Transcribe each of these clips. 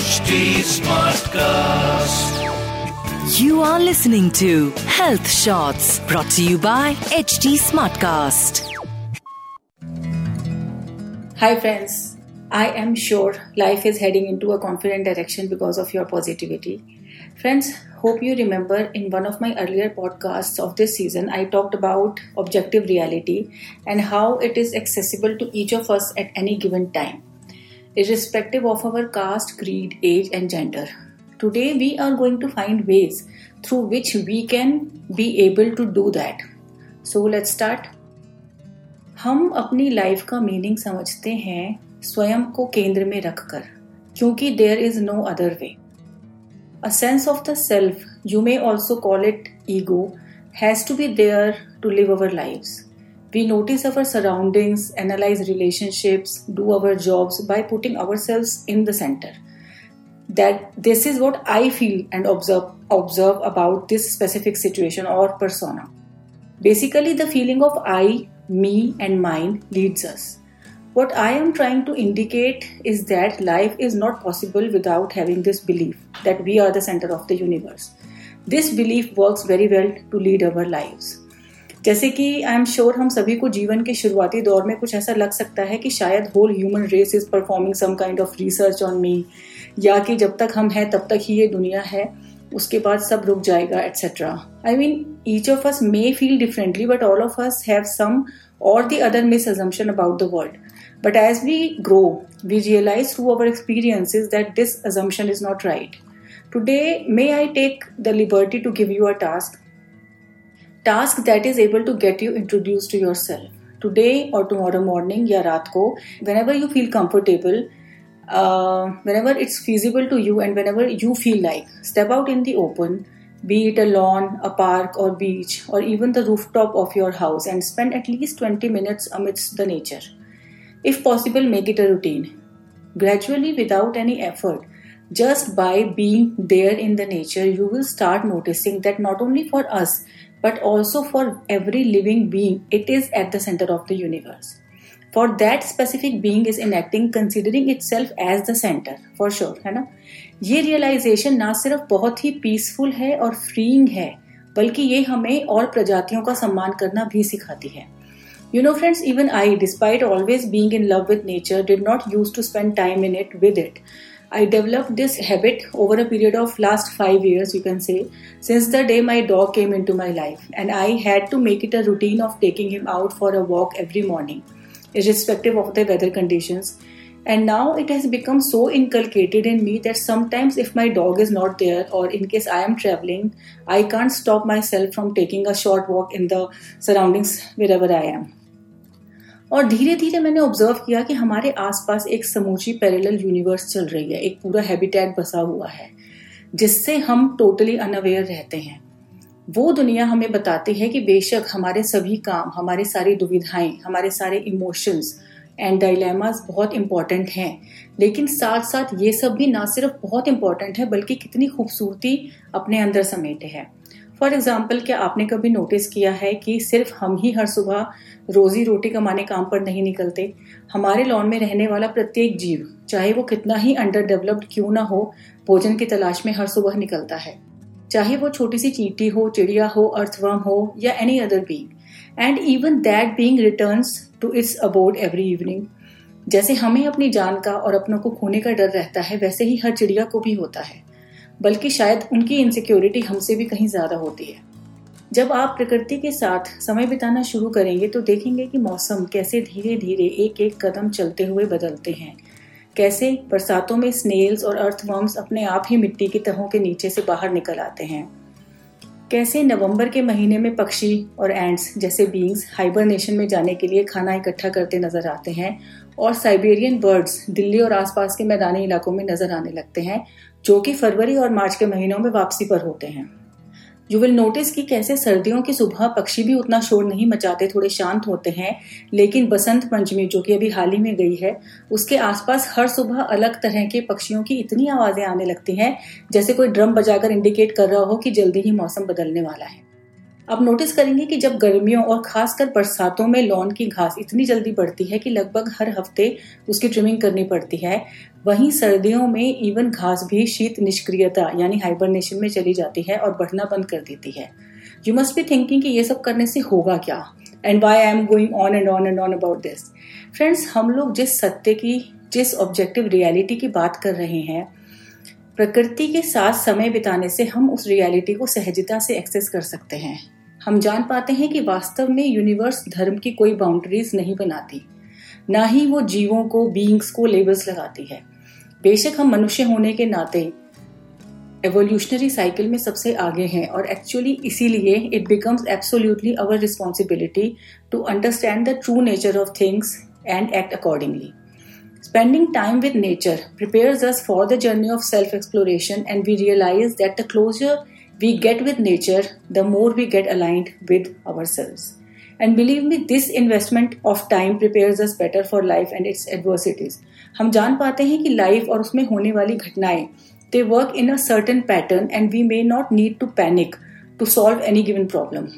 HD Smartcast. You are listening to Health Shots brought to you by HD Smartcast. Hi, friends. I am sure life is heading into a confident direction because of your positivity. Friends, hope you remember in one of my earlier podcasts of this season, I talked about objective reality and how it is accessible to each of us at any given time, irrespective of our caste, creed, age, and gender. Today, we are going to find ways through which we can be able to do that. So, let's start. हम अपनी life का meaning समझते हैं स्वयं को केंद्र में रखकर क्योंकि there is no other way A sense of the self, you may also call it ego, has to be there to live our lives. We notice our surroundings, analyze relationships, do our jobs by putting ourselves in the center. That this is what I feel and observe, observe about this specific situation or persona. Basically, the feeling of I, me, and mine leads us. What I am trying to indicate is that life is not possible without having this belief that we are the center of the universe. This belief works very well to lead our lives. जैसे कि I am sure हम सभी को जीवन के शुरुआती दौर में कुछ ऐसा लग सकता है कि शायद whole human race is performing some kind of research on me या कि जब तक हम हैं, तब तक ही ये दुनिया है, उसके बाद सब रुक जाएगा etcetera I mean each of us may feel differently but all of us have some or the other misassumption about the world but as we grow we realise through our experiences that this assumption is not right today may I take the liberty to give you uh task task that is able to get you introduced to yourself. Today or tomorrow morning ya raat whenever you feel comfortable uh, whenever it's feasible to you and whenever you feel like step out in the open be it a lawn a park or beach or even the rooftop of your house and spend at least 20 minutes amidst the nature. If possible make it a routine. Gradually without any effort just by being there in the nature you will start noticing that not only for us but also for every living being, it is at the center of the universe. For that specific being is enacting considering itself as the center, for sure, है ना ये realisation ना सिर्फ़ बहुत ही peaceful है और freeing है बल्कि ये हमें और प्रजातियों का सम्मान करना भी सिखाती है You know, friends, even I, despite always being in love with nature, did not used to spend time in it with it. I developed this habit over a period of last five years, you can say, since the day my dog came into my life, and I had to make it a routine of taking him out for a walk every morning, irrespective of the weather conditions. And now it has become so inculcated in me that sometimes if my dog is not there or in case I am traveling, I can't stop myself from taking a short walk in the surroundings wherever I am. और धीरे धीरे मैंने observe किया कि हमारे आसपास एक समूची पैरेलल यूनिवर्स चल रही है। एक पूरा हैबिटेट बसा हुआ है, जिससे हम टोटली अनअवेयर रहते हैं। वो दुनिया हमें बताती है कि बेशक हमारे सभी काम, हमारी सारी दुविधाएँ, हमारे सारे इमोशंस एंड डायलेमास बहुत इंपॉर्टेंट हैं। लेकिन साथ साथ ये सब भी ना सिर्फ़ बहुत इंपॉर्टेंट है, बल्कि कितनी खूबसूरती अपने अंदर समेटे है। फॉर एग्ज़ाम्पल क्या आपने कभी नोटिस किया है कि सिर्फ़ हम ही हर सुबह रोजी रोटी कमाने काम पर नहीं निकलते? हमारे लॉन में रहने वाला प्रत्येक जीव, चाहे वो कितना ही अंडर डेवलप्ड क्यों ना हो, भोजन की तलाश में हर सुबह निकलता है। चाहे वो छोटी सी चींटी हो, चिड़िया हो अर्थवर्म हो, या any other being and even that being return to its abode every evening जैसे हमें अपनी जान का और अपनों को खोने का डर रहता है, वैसे ही हर चिड़िया को भी होता है। बल्कि शायद उनकी इनसिक्योरिटी हमसे भी कहीं ज़्यादा होती है। जब आप प्रकृति के साथ समय बिताना शुरू करेंगे तो देखेंगे कि मौसम कैसे धीरे धीरे एक एक कदम चलते हुए बदलते हैं। कैसे बरसातों में स्नेल्स और अर्थवर्म्स अपने आप ही मिट्टी की तहों के नीचे से बाहर निकल आते हैं। कैसे नवंबर के महीने में पक्षी और एंड्स जैसे बींग्स हाइबरनेशन में जाने के लिए खाना इकट्ठा करते नज़र आते हैं और साइबेरियन बर्ड्स दिल्ली और आसपास के मैदानी इलाकों में नज़र आने लगते हैं, जो कि फरवरी और मार्च के महीनों में वापसी पर होते हैं। यू विल नोटिस कि कैसे सर्दियों की सुबह पक्षी भी उतना शोर नहीं मचाते, थोड़े शांत होते हैं, लेकिन बसंत पंचमी, जो कि अभी हाल ही में गई है, उसके आसपास हर सुबह अलग तरह के पक्षियों की इतनी आवाज़ें आने लगती हैं, जैसे कोई ड्रम बजाकर इंडिकेट कर रहा हो कि जल्दी ही मौसम बदलने वाला है। अब नोटिस करेंगे कि जब गर्मियों और खासकर बरसातों में लॉन की घास इतनी जल्दी बढ़ती है कि लगभग हर हफ़्ते उसकी ट्रिमिंग करनी पड़ती है, वहीं सर्दियों में इवन घास भी शीत निष्क्रियता यानी हाइबरनेशन में चली जाती है और बढ़ना बंद कर देती है। यू मस्ट बी थिंकिंग कि ये सब करने से होगा क्या? And why I am going on and on and on about this friends हम लोग जिस सत्य की, जिस ऑब्जेक्टिव रियलिटी की बात कर रहे हैं, प्रकृति के साथ समय बिताने से हम उस रियलिटी को सहजता से एक्सेस कर सकते हैं। हम जान पाते हैं कि वास्तव में यूनिवर्स धर्म की कोई बाउंड्रीज नहीं बनाती। ना ही वो जीवों को बींग्स को लेबल्स लगाती है। बेशक हम मनुष्य होने के नाते एवोल्यूशनरी साइकिल में सबसे आगे हैं और एक्चुअली इसीलिए it becomes absolutely our responsibility to understand the true nature of things and act accordingly Spending time with nature prepares us for the journey of self exploration, and we realize that the closer we get with nature, the more we get aligned with ourselves. And believe me, this investment of time prepares us better for life and its adversities. हम जान पाते हैं कि life और उसमें होने वाली घटनाएँ they work in a certain pattern and we may not need to panic to solve any given problem.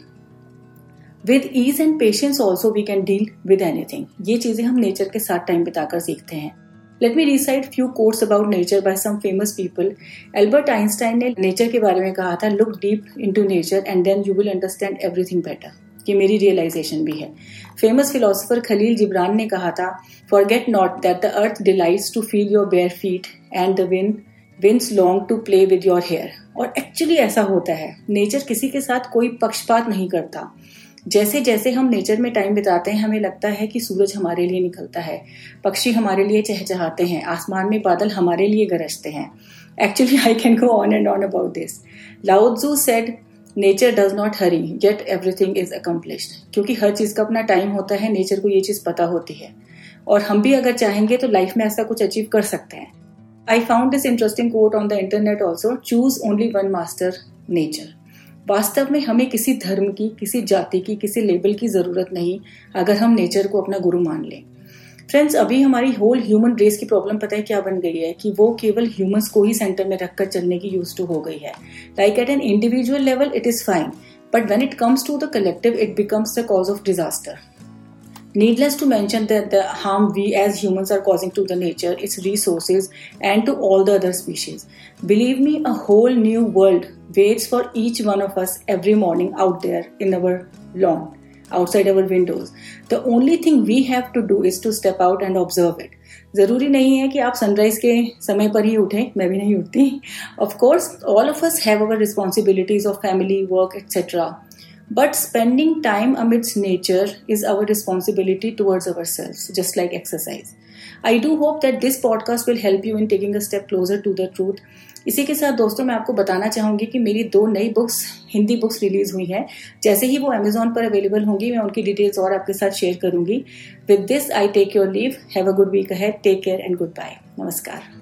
With ease and patience also we can deal with anything. ये चीज़ें हम नेचर के साथ टाइम बिताकर सीखते हैं let me recite few quotes about nature by some famous people Albert Einstein ने nature के बारे में कहा था look deep into nature and then you will understand everything better ये मेरी रियलाइजेशन भी है। फ़ेमस फिलोसोफर खलील जिब्रान ने कहा था forget not that the earth delights to feel your bare feet and the wind winds long to play with your hair और actually ऐसा होता है। नेचर किसी के साथ कोई पक्षपात नहीं करता। जैसे जैसे हम नेचर में टाइम बिताते हैं, हमें लगता है कि सूरज हमारे लिए निकलता है, पक्षी हमारे लिए चहचहाते हैं, आसमान में बादल हमारे लिए गरजते हैं। Actually I can go on and on about this Lao Tzu said nature does not hurry yet everything is accomplished क्योंकि हर चीज़ का अपना टाइम होता है नेचर को ये चीज़ पता होती है। और हम भी अगर चाहेंगे तो लाइफ में ऐसा कुछ अचीव कर सकते हैं। I found this interesting quote on the internet also choose only one master nature. वास्तव में हमें किसी धर्म की किसी जाति की किसी लेबल की ज़रूरत नहीं अगर हम नेचर को अपना गुरु मान लें। फ्रेंड्स अभी हमारी होल ह्यूमन रेस की प्रॉब्लम पता है क्या बन गई है कि वो केवल ह्यूमंस को ही सेंटर में रखकर चलने की यूज़ टू हो गई है। Like at an individual level it is fine but when it comes to the collective it becomes the cause of disaster Needless to mention that the harm we as humans are causing to the nature, its resources, and to all the other species. Believe me, a whole new world waits for each one of us every morning out there in our lawn, outside our windows. The only thing we have to do is to step out and observe it. जरूरी नहीं है कि आप sunrise के समय पर ही उठें मैं भी नहीं उठती of course all of us have our responsibilities of family work etcetera but spending time amidst nature is our responsibility towards our self just like exercise I do hope that this podcast will help you in taking a step closer to the truth इसी के साथ दोस्तों, मैं आपको बताना चाहूँगी कि मेरी दो नई बुक्स हिंदी बुक्स रिलीज़ हुई हैं। जैसे ही वो अमेजोन पर अवेलेबल होंगी, मैं उनकी डिटेल्स और आपके साथ शेयर करूँगी। With this I take your leave have a good week है take care and good bye नमस्कार।